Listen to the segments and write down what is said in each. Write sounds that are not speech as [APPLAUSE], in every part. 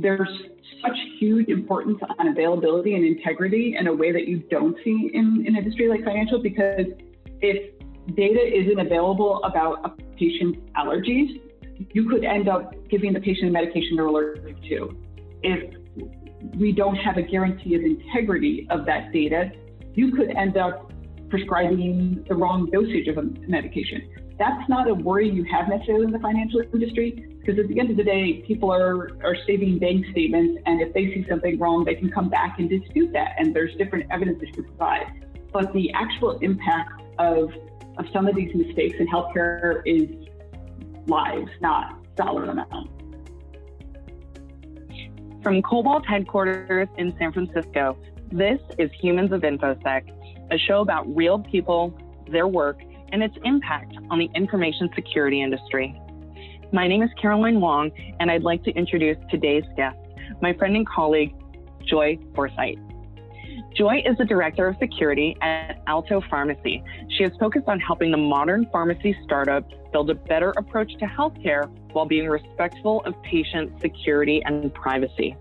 there's such huge importance on availability and integrity in a way that you don't see in an industry like financial because if data isn't available about a patient's allergies, you could end up giving the patient a medication they're allergic to. If we don't have a guarantee of integrity of that data, you could end up prescribing the wrong dosage of a medication. That's not a worry you have necessarily in the financial industry because at the end of the day, people are, are saving bank statements, and if they see something wrong, they can come back and dispute that, and there's different evidence that you provide. But the actual impact of, of some of these mistakes in healthcare is lives, not dollar amount. From Cobalt headquarters in San Francisco, this is Humans of InfoSec, a show about real people, their work, and its impact on the information security industry. My name is Caroline Wong, and I'd like to introduce today's guest, my friend and colleague, Joy Forsythe. Joy is the Director of Security at Alto Pharmacy. She is focused on helping the modern pharmacy startup build a better approach to healthcare while being respectful of patient security and privacy.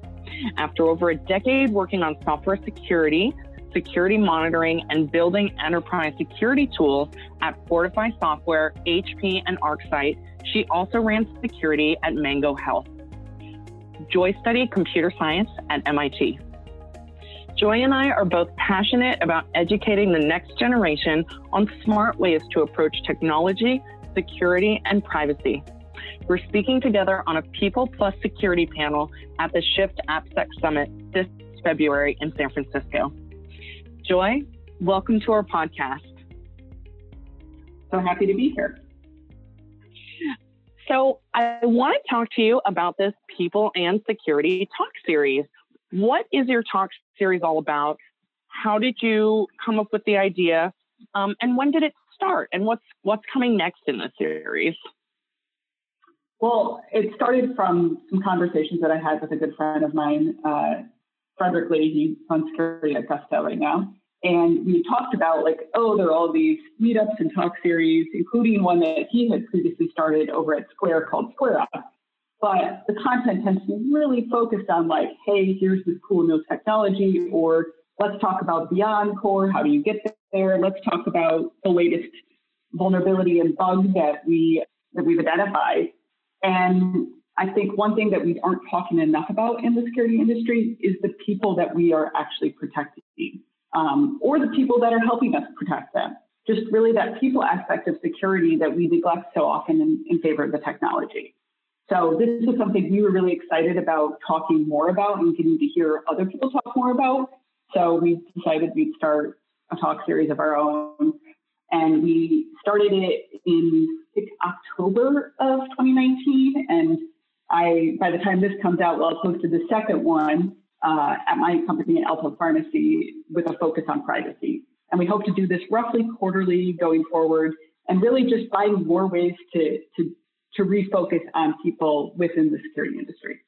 After over a decade working on software security, security monitoring, and building enterprise security tools at Fortify Software, HP, and ArcSight, she also ran security at Mango Health. Joy studied computer science at MIT. Joy and I are both passionate about educating the next generation on smart ways to approach technology, security, and privacy. We're speaking together on a People Plus Security panel at the Shift AppSec Summit this February in San Francisco. Joy, welcome to our podcast. So happy to be here. So, I want to talk to you about this People and Security Talk series. What is your talk series all about? How did you come up with the idea? Um, and when did it start? And what's what's coming next in the series? Well, it started from some conversations that I had with a good friend of mine, uh, Frederick Lee. He's on security at Gusto right now. And we talked about like, oh, there are all these meetups and talk series, including one that he had previously started over at Square called Square Up but the content tends to be really focused on like, hey, here's this cool new technology, or let's talk about BeyondCorp. How do you get there? Let's talk about the latest vulnerability and bug that we that we've identified. And I think one thing that we aren't talking enough about in the security industry is the people that we are actually protecting, um, or the people that are helping us protect them. Just really that people aspect of security that we neglect so often in, in favor of the technology. So this was something we were really excited about talking more about and getting to hear other people talk more about. So we decided we'd start a talk series of our own. And we started it in October of 2019. And I, by the time this comes out, well, I posted the second one uh, at my company, Alto Pharmacy, with a focus on privacy. And we hope to do this roughly quarterly going forward and really just find more ways to, to to refocus on people within the security industry.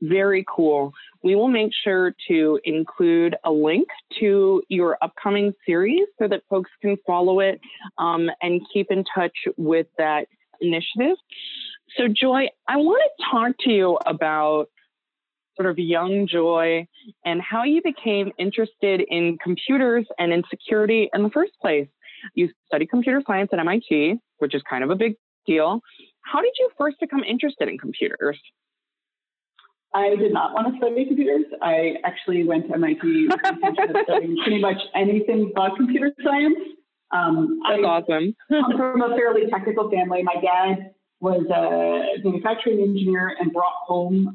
Very cool. We will make sure to include a link to your upcoming series so that folks can follow it um, and keep in touch with that initiative. So, Joy, I want to talk to you about sort of young Joy and how you became interested in computers and in security in the first place. You studied computer science at MIT, which is kind of a big deal. How did you first become interested in computers? I did not want to study computers. I actually went to MIT studying pretty much anything but computer science. Um, That's I awesome. come from a fairly technical family. My dad was a manufacturing engineer and brought home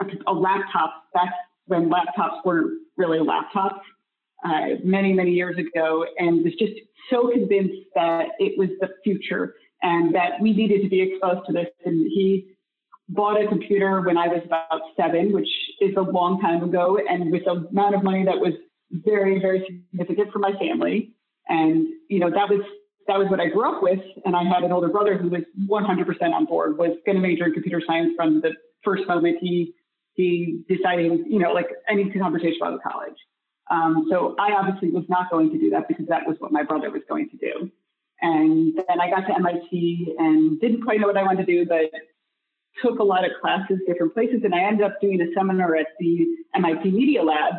a, a, laptop back when laptops weren't really laptops uh, many, many years ago and was just so convinced that it was the future and that we needed to be exposed to this. And he bought a computer when I was about seven, which is a long time ago, and with the amount of money that was very, very significant for my family. And you know that was that was what I grew up with. And I had an older brother who was 100% on board, was going to major in computer science from the first moment he he decided, you know, like any conversation about college. Um, so I obviously was not going to do that because that was what my brother was going to do. And then I got to MIT and didn't quite know what I wanted to do, but took a lot of classes different places, and I ended up doing a seminar at the MIT Media Lab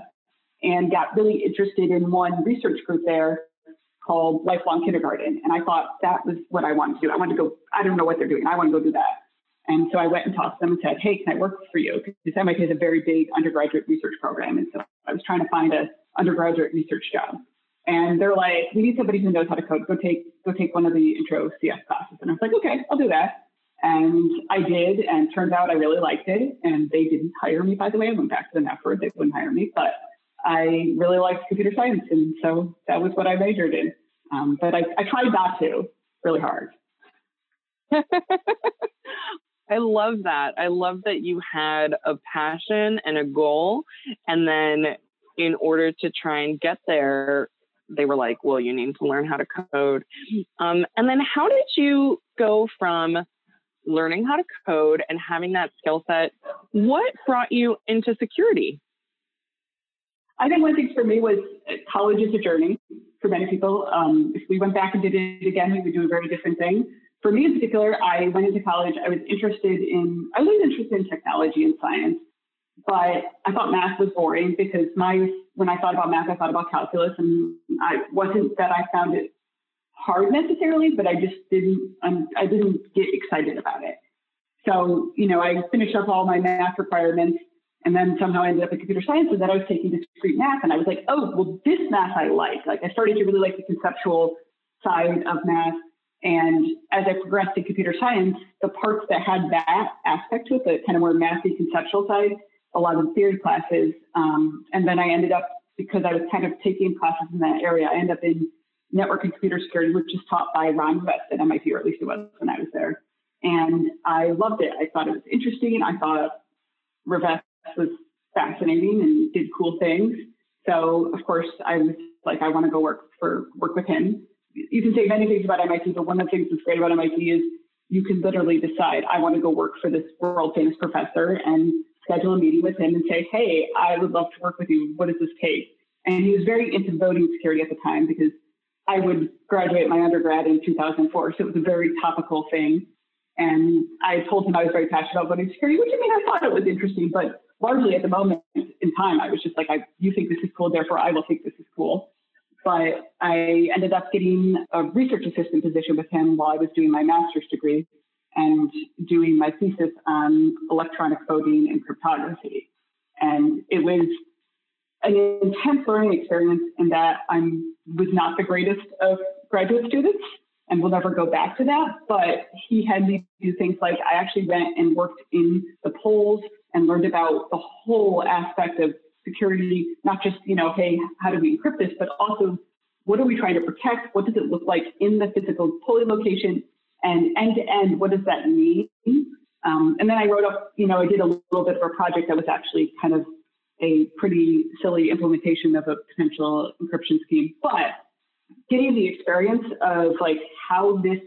and got really interested in one research group there called Lifelong Kindergarten. And I thought that was what I wanted to do. I wanted to go, I don't know what they're doing. I want to go do that. And so I went and talked to them and said, hey, can I work for you? Because MIT has a very big undergraduate research program. And so I was trying to find an undergraduate research job. And they're like, we need somebody who knows how to code. Go take go take one of the intro CS classes. And I was like, okay, I'll do that. And I did, and turns out I really liked it. And they didn't hire me, by the way. I went back to them afterward. They wouldn't hire me, but I really liked computer science. And so that was what I majored in. Um, but I, I tried not to really hard. [LAUGHS] I love that. I love that you had a passion and a goal. And then, in order to try and get there, they were like, well, you need to learn how to code. Um, and then, how did you go from learning how to code and having that skill set? What brought you into security? I think one thing for me was uh, college is a journey for many people. Um, if we went back and did it again, we would do a very different thing. For me in particular, I went into college, I was interested in, I was interested in technology and science, but I thought math was boring because my, when I thought about math, I thought about calculus and I wasn't that I found it hard necessarily, but I just didn't, um, I didn't get excited about it. So, you know, I finished up all my math requirements and then somehow I ended up in computer science and then I was taking discrete math and I was like, oh, well, this math I like. Like I started to really like the conceptual side of math. And as I progressed in computer science, the parts that had that aspect to it, the kind of more mathy conceptual side, a lot of theory classes. Um, and then I ended up, because I was kind of taking classes in that area, I ended up in network and computer security, which is taught by Ron Rivest at MIT, or at least it was when I was there. And I loved it. I thought it was interesting. I thought Rivest was fascinating and did cool things. So of course I was like, I want to go work for work with him. You can say many things about MIT, but one of the things that's great about MIT is you can literally decide I want to go work for this world famous professor and schedule a meeting with him and say, Hey, I would love to work with you. What does this take? And he was very into voting security at the time because I would graduate my undergrad in 2004. So it was a very topical thing. And I told him I was very passionate about voting security, which I mean, I thought it was interesting, but largely at the moment in time, I was just like, I, you think this is cool, therefore I will think this is cool. But I ended up getting a research assistant position with him while I was doing my master's degree and doing my thesis on electronic voting and cryptography. And it was an intense learning experience in that I was not the greatest of graduate students and we'll never go back to that. But he had me do things like I actually went and worked in the polls and learned about the whole aspect of security, not just, you know, hey, how do we encrypt this, but also what are we trying to protect? What does it look like in the physical polling location? And end to end, what does that mean? Um, and then I wrote up, you know, I did a little bit of a project that was actually kind of a pretty silly implementation of a potential encryption scheme. But getting the experience of like how this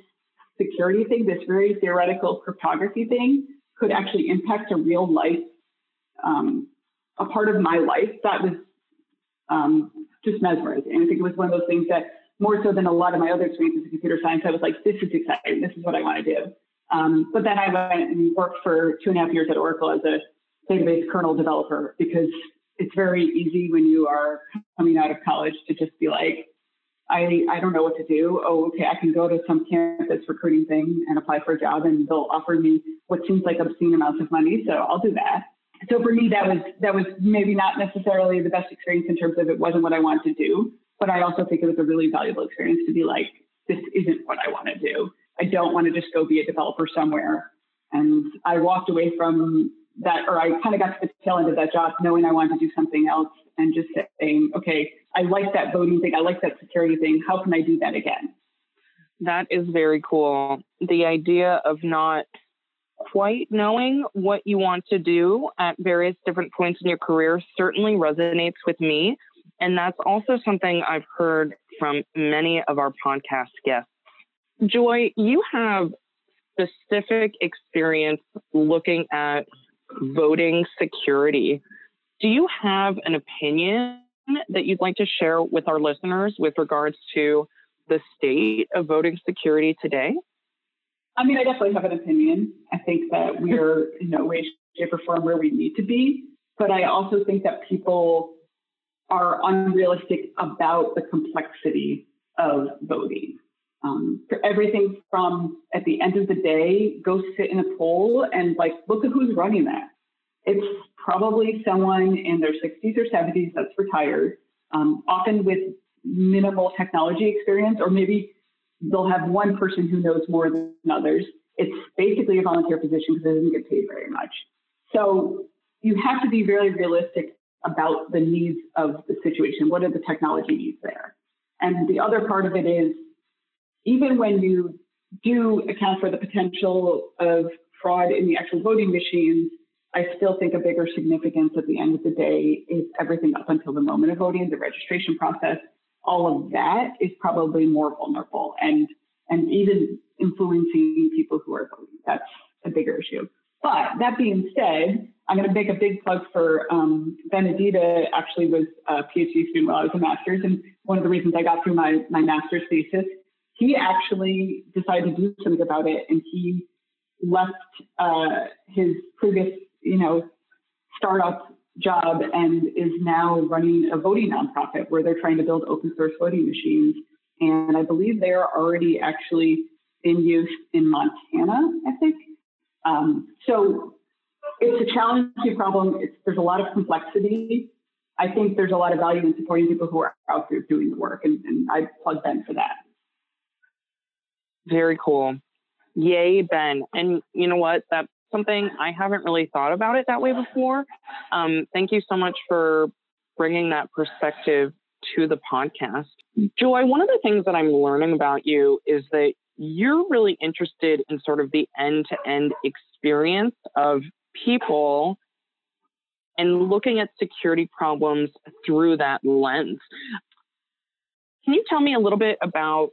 security thing, this very theoretical cryptography thing, could actually impact a real life, um, a part of my life that was um, just mesmerizing. I think it was one of those things that more so than a lot of my other experiences in computer science, I was like, this is exciting. This is what I want to do. Um, but then I went and worked for two and a half years at Oracle as a database kernel developer because it's very easy when you are coming out of college to just be like, I, I don't know what to do. Oh, okay, I can go to some campus recruiting thing and apply for a job and they'll offer me what seems like obscene amounts of money. So I'll do that. So for me, that was that was maybe not necessarily the best experience in terms of it wasn't what I wanted to do, but I also think it was a really valuable experience to be like, this isn't what I want to do. I don't want to just go be a developer somewhere. And I walked away from that, or I kind of got to the tail end of that job knowing I wanted to do something else and just saying, okay, I like that voting thing. I like that security thing. How can I do that again? That is very cool. The idea of not quite knowing what you want to do at various different points in your career certainly resonates with me. And that's also something I've heard from many of our podcast guests. Joy, you have specific experience looking at voting security. Do you have an opinion that you'd like to share with our listeners with regards to the state of voting security today? I mean, I definitely have an opinion. I think that we're in no way, shape, or form where we need to be. But I also think that people are unrealistic about the complexity of voting. Um, for everything from at the end of the day, go sit in a poll and like look at who's running that. It's probably someone in their 60s or 70s that's retired, um, often with minimal technology experience, or maybe they'll have one person who knows more than others. It's basically a volunteer position because it doesn't get paid very much. So you have to be very realistic about the needs of the situation. What are the technology needs there? And the other part of it is even when you do account for the potential of fraud in the actual voting machines, I still think a bigger significance at the end of the day is everything up until the moment of voting, the registration process, all of that is probably more vulnerable and and even influencing people who are voting. That's a bigger issue. But that being said, I'm going to make a big plug for um, Ben Adida. Actually, was a PhD student while I was a master's, and one of the reasons I got through my my master's thesis, he actually decided to do something about it, and he left uh, his previous, you know, startup job and is now running a voting nonprofit where they're trying to build open source voting machines. And I believe they are already actually in use in Montana, I think. Um, so it's a challenging problem. It's, there's a lot of complexity. I think there's a lot of value in supporting people who are out there doing the work, and, and I plug Ben for that. Very cool. Yay, Ben. And you know what? That's something I haven't really thought about it that way before. Um, thank you so much for bringing that perspective to the podcast. Joy, one of the things that I'm learning about you is that you're really interested in sort of the end to end experience of people and looking at security problems through that lens. Can you tell me a little bit about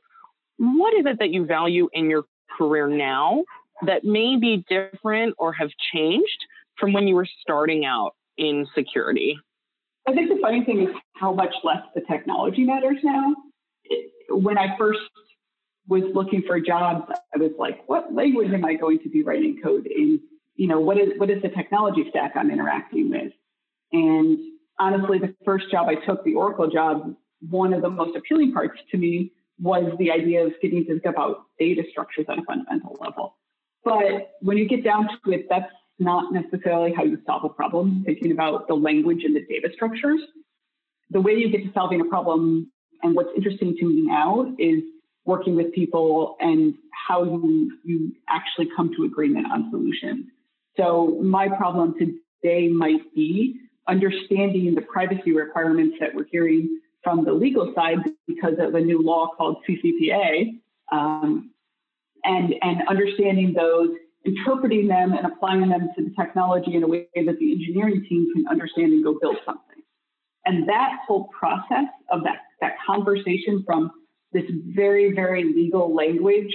what is it that you value in your career now that may be different or have changed from when you were starting out in security? I think the funny thing is how much less the technology matters now. When I first was looking for jobs, I was like, what language am I going to be writing code in? You know, what is what is the technology stack I'm interacting with? And honestly, the first job I took, the Oracle job, one of the most appealing parts to me was the idea of getting to think about data structures at a fundamental level. But when you get down to it, that's not necessarily how you solve a problem, thinking about the language and the data structures. The way you get to solving a problem, and what's interesting to me now, is working with people and how you, you actually come to agreement on solutions. So my problem today might be understanding the privacy requirements that we're hearing from the legal side because of a new law called CCPA, um, and, and understanding those, interpreting them and applying them to the technology in a way that the engineering team can understand and go build something. And that whole process of that, that conversation from this very, very legal language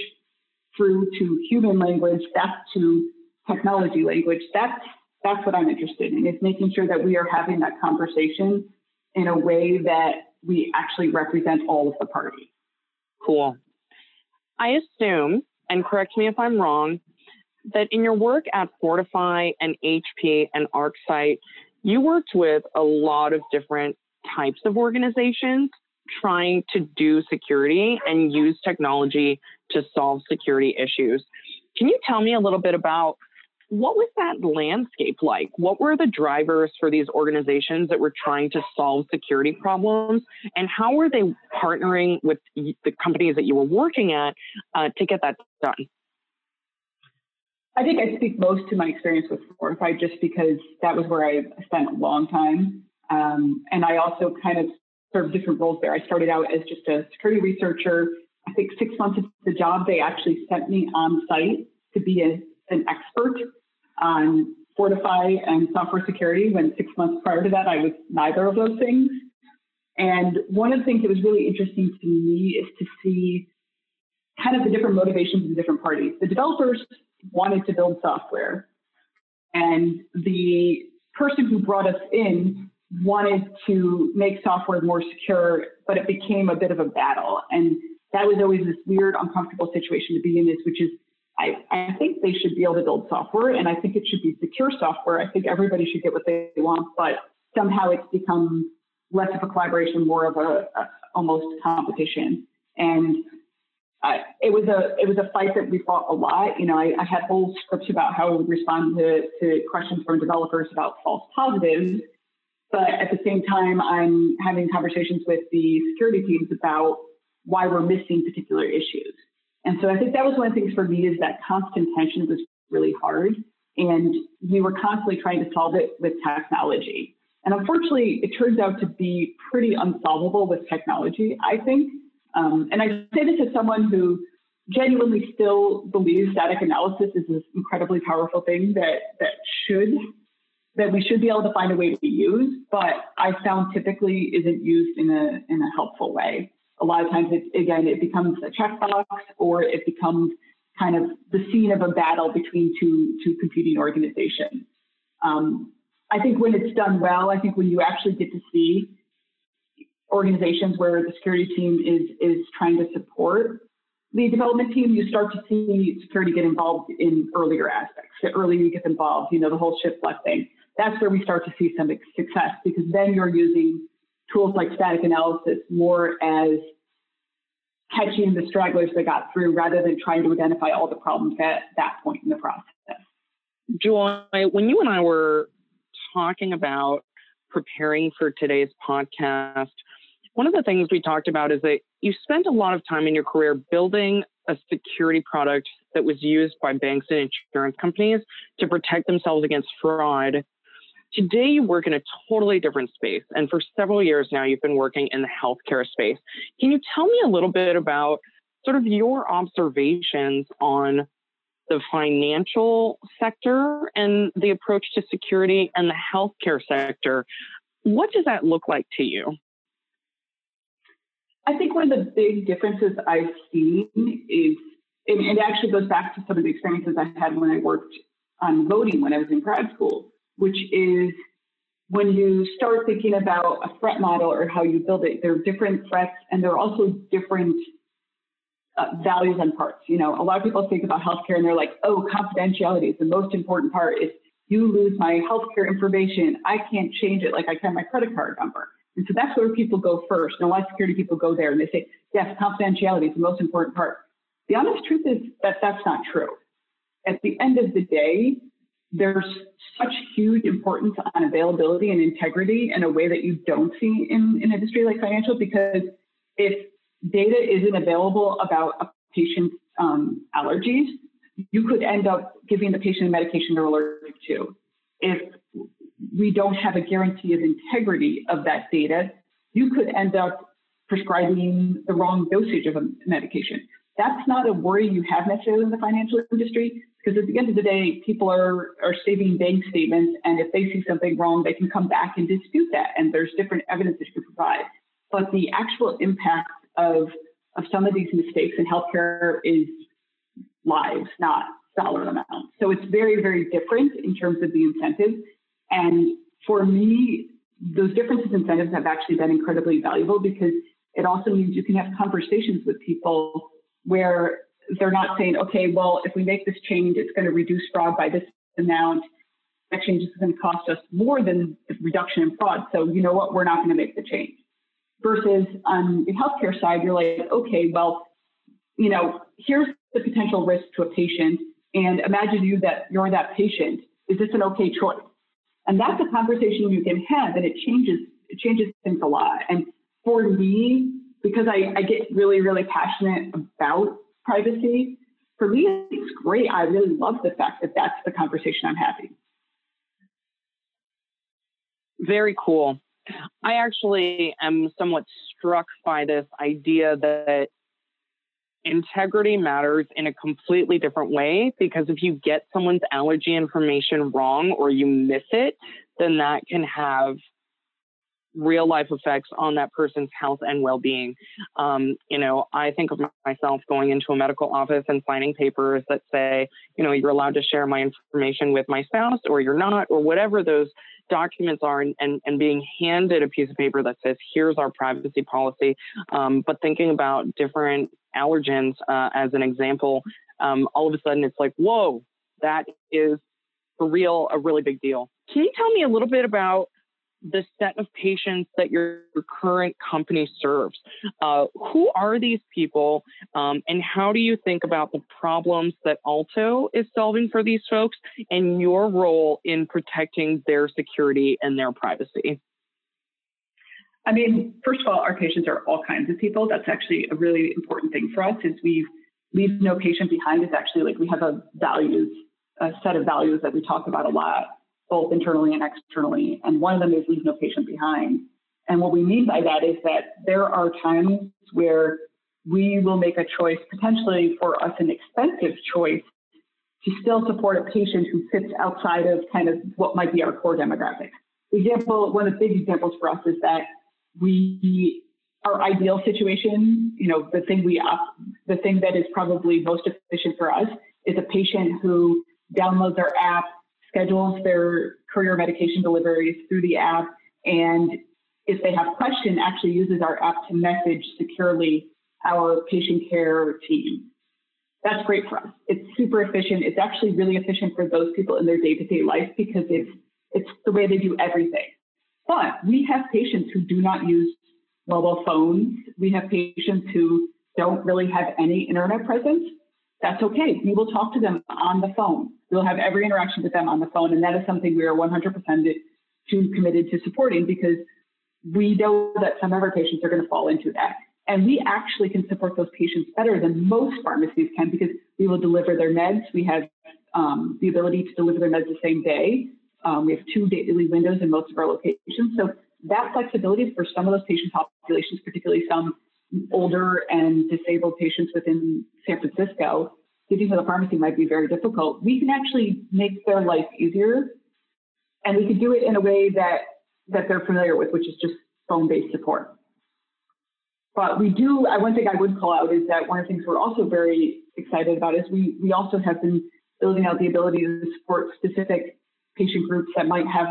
through to human language, back to technology language, that's, that's what I'm interested in, is making sure that we are having that conversation in a way that we actually represent all of the parties. Cool. I assume, and correct me if I'm wrong, that in your work at Fortify and HP and ArcSight, you worked with a lot of different types of organizations trying to do security and use technology to solve security issues. Can you tell me a little bit about what was that landscape like? What were the drivers for these organizations that were trying to solve security problems? And how were they partnering with the companies that you were working at uh, to get that done? I think I speak most to my experience with Fortify just because that was where I spent a long time. Um, and I also kind of served different roles there. I started out as just a security researcher. I think six months into the job, they actually sent me on site to be a, an expert on Fortify and software security when six months prior to that, I was neither of those things. And one of the things that was really interesting to me is to see kind of the different motivations of the different parties. The developers wanted to build software, and the person who brought us in wanted to make software more secure, but it became a bit of a battle. And that was always this weird, uncomfortable situation to be in, this, which is I, I think they should be able to build software and I think it should be secure software. I think everybody should get what they want, but somehow it's become less of a collaboration, more of a, a almost competition. And uh, it was a it was a fight that we fought a lot. You know, I, I had whole scripts about how I would respond to, to questions from developers about false positives, but at the same time, I'm having conversations with the security teams about why we're missing particular issues. And so I think that was one of the things for me is that constant tension was really hard. And we were constantly trying to solve it with technology. And unfortunately, it turns out to be pretty unsolvable with technology, I think. Um, and I say this as someone who genuinely still believes static analysis is this incredibly powerful thing that, that should that we should be able to find a way to use, but I found typically isn't used in a in a helpful way a lot of times it, again, it becomes a checkbox or it becomes kind of the scene of a battle between two, two competing organizations. Um, I think when it's done well, I think when you actually get to see organizations where the security team is, is trying to support the development team, you start to see security get involved in earlier aspects. The earlier you get involved, you know, the whole shift left thing. That's where we start to see some success because then you're using tools like static analysis more as catching the stragglers that got through rather than trying to identify all the problems at that point in the process. Joy, when you and I were talking about preparing for today's podcast, one of the things we talked about is that you spent a lot of time in your career building a security product that was used by banks and insurance companies to protect themselves against fraud Today, you work in a totally different space. And for several years now, you've been working in the healthcare space. Can you tell me a little bit about sort of your observations on the financial sector and the approach to security and the healthcare sector? What does that look like to you? I think one of the big differences I've seen is, and it actually goes back to some of the experiences I had when I worked on voting when I was in grad school which is when you start thinking about a threat model or how you build it, there are different threats and there are also different uh, values and parts. You know, a lot of people think about healthcare and they're like, oh, confidentiality is the most important part. If you lose my healthcare information, I can't change it like I can my credit card number. And so that's where people go first. And a lot of security people go there and they say, yes, confidentiality is the most important part. The honest truth is that that's not true. At the end of the day, there's such huge importance on availability and integrity in a way that you don't see in an industry like financial because if data isn't available about a patient's um, allergies, you could end up giving the patient a medication they're allergic to. If we don't have a guarantee of integrity of that data, you could end up prescribing the wrong dosage of a medication. That's not a worry you have necessarily in the financial industry because at the end of the day, people are, are saving bank statements, and if they see something wrong, they can come back and dispute that. And there's different evidence that you can provide. But the actual impact of, of some of these mistakes in healthcare is lives, not dollar amounts. So it's very, very different in terms of the incentives. And for me, those differences in incentives have actually been incredibly valuable because it also means you can have conversations with people where they're not saying, okay, well, if we make this change, it's going to reduce fraud by this amount. That change is going to cost us more than the reduction in fraud. So you know what? We're not going to make the change. Versus um, on the healthcare side, you're like, okay, well, you know, here's the potential risk to a patient, and imagine you that you're that patient. Is this an okay choice? And that's a conversation you can have, and it changes it changes things a lot. And for me, because I, I get really, really passionate about privacy, for me, it's great. I really love the fact that that's the conversation I'm having. Very cool. I actually am somewhat struck by this idea that integrity matters in a completely different way because if you get someone's allergy information wrong or you miss it, then that can have real life effects on that person's health and well-being. Um, you know, I think of myself going into a medical office and signing papers that say, you know, you're allowed to share my information with my spouse or you're not, or whatever those documents are, and, and, and being handed a piece of paper that says, here's our privacy policy. Um, but thinking about different allergens uh, as an example, um, all of a sudden it's like, whoa, that is for real a really big deal. Can you tell me a little bit about the set of patients that your current company serves. Uh, who are these people, um, and how do you think about the problems that Alto is solving for these folks and your role in protecting their security and their privacy? I mean, first of all, our patients are all kinds of people. That's actually a really important thing for us. Is we leave no patient behind. It's actually like we have a values, a set of values that we talk about a lot both internally and externally. And one of them is leave no patient behind. And what we mean by that is that there are times where we will make a choice, potentially for us an expensive choice, to still support a patient who sits outside of kind of what might be our core demographic. Example, one of the big examples for us is that we our ideal situation, you know, the thing we the thing that is probably most efficient for us is a patient who downloads our app, schedules their courier medication deliveries through the app, and if they have question, actually uses our app to message securely our patient care team. That's great for us. It's super efficient. It's actually really efficient for those people in their day-to-day life because it's it's the way they do everything. But we have patients who do not use mobile phones. We have patients who don't really have any internet presence. That's okay. We will talk to them on the phone. We'll have every interaction with them on the phone. And that is something we are 100% to committed to supporting because we know that some of our patients are going to fall into that. And we actually can support those patients better than most pharmacies can because we will deliver their meds. We have um, the ability to deliver their meds the same day. Um, we have two daily windows in most of our locations. So that flexibility for some of those patient populations, particularly some older and disabled patients within San Francisco, getting to the pharmacy might be very difficult. We can actually make their life easier, and we can do it in a way that that they're familiar with, which is just phone-based support. But we do. I one thing I would call out is that one of the things we're also very excited about is we we also have been building out the ability to support specific patient groups that might have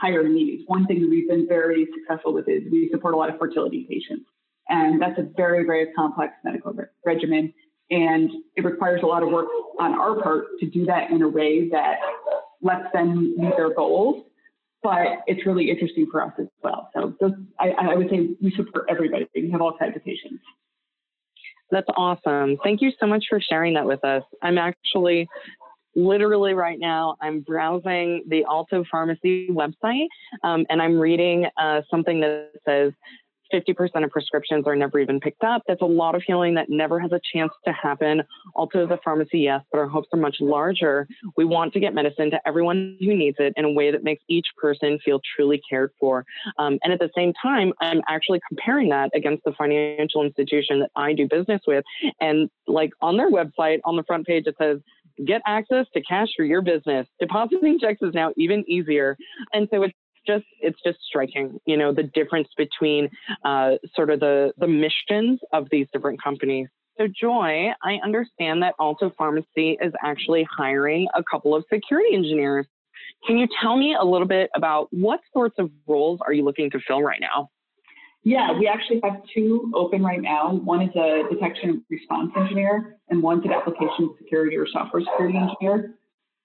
higher needs. One thing we've been very successful with is we support a lot of fertility patients. And that's a very, very complex medical re- regimen. And it requires a lot of work on our part to do that in a way that lets them meet their goals. But it's really interesting for us as well. So those, I, I would say we support everybody. We have all kinds of patients. That's awesome. Thank you so much for sharing that with us. I'm actually literally right now i'm browsing the alto pharmacy website um, and i'm reading uh, something that says 50% of prescriptions are never even picked up. That's a lot of healing that never has a chance to happen. Alto the pharmacy, yes, but our hopes are much larger. We want to get medicine to everyone who needs it in a way that makes each person feel truly cared for. Um, and at the same time, I'm actually comparing that against the financial institution that I do business with. And like on their website, on the front page, it says, get access to cash for your business. Depositing checks is now even easier. And so it's just it's just striking, you know, the difference between uh, sort of the the missions of these different companies. So, Joy, I understand that Alto Pharmacy is actually hiring a couple of security engineers. Can you tell me a little bit about what sorts of roles are you looking to fill right now? Yeah, we actually have two open right now. One is a detection response engineer, and one's an application security or software security engineer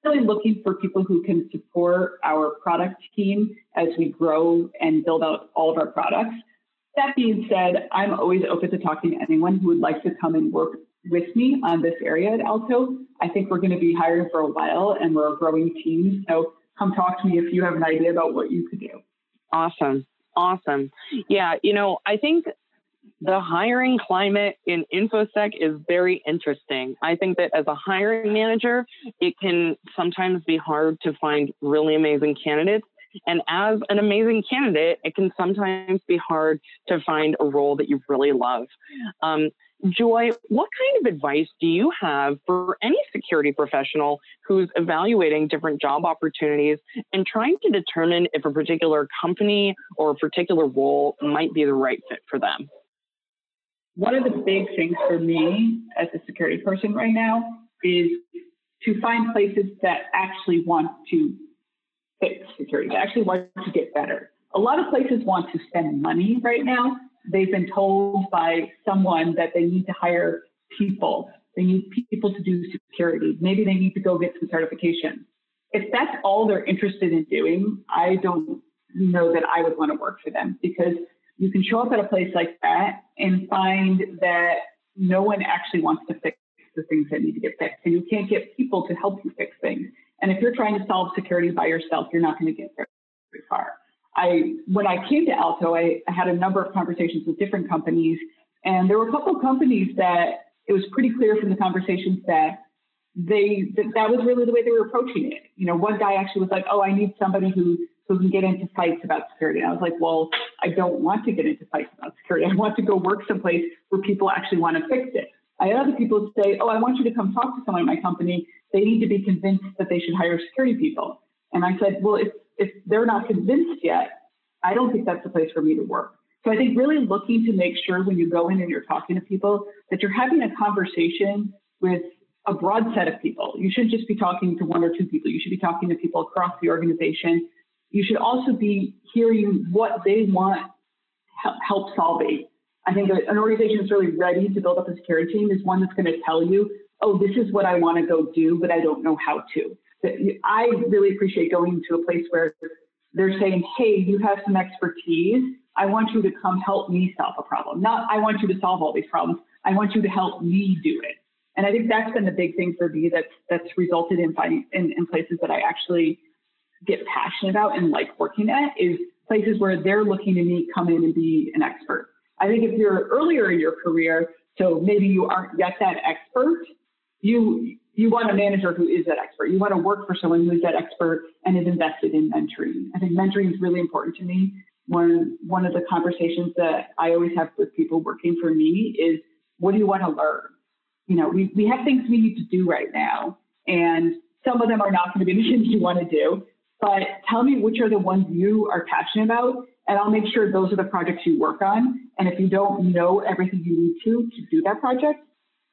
really looking for people who can support our product team as we grow and build out all of our products. That being said, I'm always open to talking to anyone who would like to come and work with me on this area at Alto. I think we're going to be hiring for a while and we're a growing team. So come talk to me if you have an idea about what you could do. Awesome. Awesome. Yeah, you know, I think the hiring climate in InfoSec is very interesting. I think that as a hiring manager, it can sometimes be hard to find really amazing candidates. And as an amazing candidate, it can sometimes be hard to find a role that you really love. Um, Joy, what kind of advice do you have for any security professional who's evaluating different job opportunities and trying to determine if a particular company or a particular role might be the right fit for them? One of the big things for me as a security person right now is to find places that actually want to fix security, that actually want to get better. A lot of places want to spend money right now they've been told by someone that they need to hire people. They need people to do security. Maybe they need to go get some certification. If that's all they're interested in doing, I don't know that I would want to work for them because you can show up at a place like that and find that no one actually wants to fix the things that need to get fixed. And you can't get people to help you fix things. And if you're trying to solve security by yourself, you're not going to get very far. I, when I came to Alto, I, I had a number of conversations with different companies, and there were a couple of companies that it was pretty clear from the conversations that they that, that was really the way they were approaching it. You know, one guy actually was like, "Oh, I need somebody who who can get into fights about security." And I was like, "Well, I don't want to get into fights about security. I want to go work someplace where people actually want to fix it." I had other people say, "Oh, I want you to come talk to someone in my company. They need to be convinced that they should hire security people." And I said, "Well, if if they're not convinced yet, I don't think that's the place for me to work. So I think really looking to make sure when you go in and you're talking to people that you're having a conversation with a broad set of people. You shouldn't just be talking to one or two people. You should be talking to people across the organization. You should also be hearing what they want help solving. I think an organization that's really ready to build up a security team is one that's going to tell you, oh, this is what I want to go do, but I don't know how to. I really appreciate going to a place where they're saying, hey, you have some expertise. I want you to come help me solve a problem. Not, I want you to solve all these problems. I want you to help me do it. And I think that's been the big thing for me that's that's resulted in finding in, in places that I actually get passionate about and like working at is places where they're looking to me come in and be an expert. I think if you're earlier in your career, so maybe you aren't yet that expert, you you want a manager who is that expert. You want to work for someone who is that expert and is invested in mentoring. I think mentoring is really important to me. One one of the conversations that I always have with people working for me is, what do you want to learn? You know, we, we have things we need to do right now, and some of them are not going to be the things you want to do. But tell me which are the ones you are passionate about, and I'll make sure those are the projects you work on. And if you don't know everything you need to to do that project,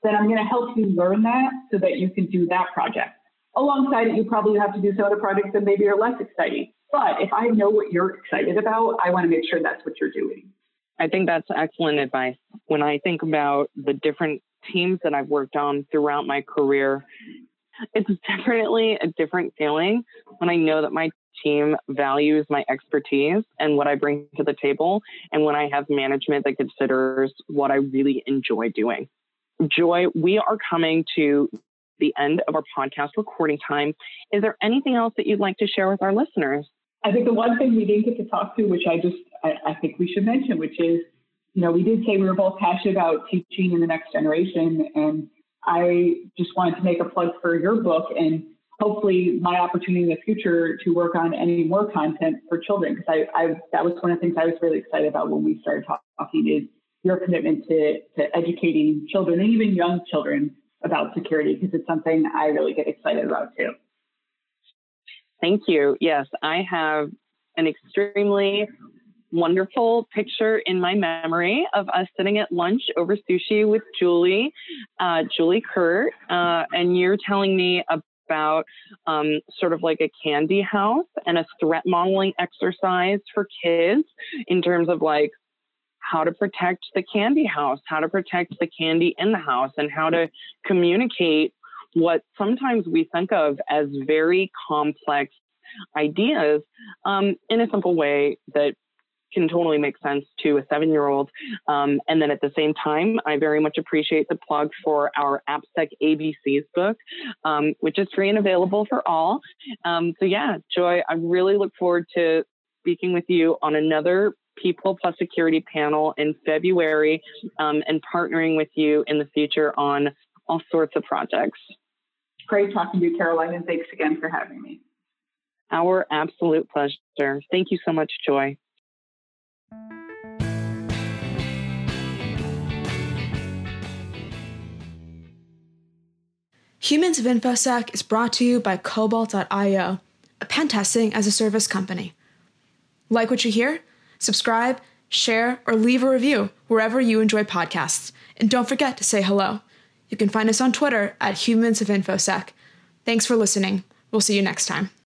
then I'm going to help you learn that so that you can do that project. Alongside it, you probably have to do some other projects that maybe are less exciting. But if I know what you're excited about, I want to make sure that's what you're doing. I think that's excellent advice. When I think about the different teams that I've worked on throughout my career, it's [LAUGHS] definitely a different feeling when I know that my team values my expertise and what I bring to the table, and when I have management that considers what I really enjoy doing. Joy, we are coming to the end of our podcast recording time. Is there anything else that you'd like to share with our listeners? I think the one thing we didn't get to talk to, which I just I, I think we should mention, which is, you know, we did say we were both passionate about teaching in the next generation, and I just wanted to make a plug for your book and hopefully my opportunity in the future to work on any more content for children because I, I that was one of the things I was really excited about when we started talking is your commitment to, to educating children and even young children about security because it's something I really get excited about too. Thank you. Yes, I have an extremely wonderful picture in my memory of us sitting at lunch over sushi with Julie, uh, Julie Kurt, uh, and you're telling me about um, sort of like a candy house and a threat modeling exercise for kids in terms of like how to protect the candy house, how to protect the candy in the house, and how to communicate what sometimes we think of as very complex ideas um, in a simple way that can totally make sense to a seven year old. Um, and then at the same time, I very much appreciate the plug for our AppSec ABCs book, um, which is free and available for all. Um, so, yeah, Joy, I really look forward to speaking with you on another People Plus Security panel in February um, and partnering with you in the future on all sorts of projects. Great talking to you, Caroline, and thanks again for having me. Our absolute pleasure. Thank you so much, Joy. Humans of InfoSec is brought to you by Cobalt.io, a pen testing as a service company. Like what you hear? Subscribe, share, or leave a review wherever you enjoy podcasts. And don't forget to say hello. You can find us on Twitter at Humans of InfoSec. Thanks for listening. We'll see you next time.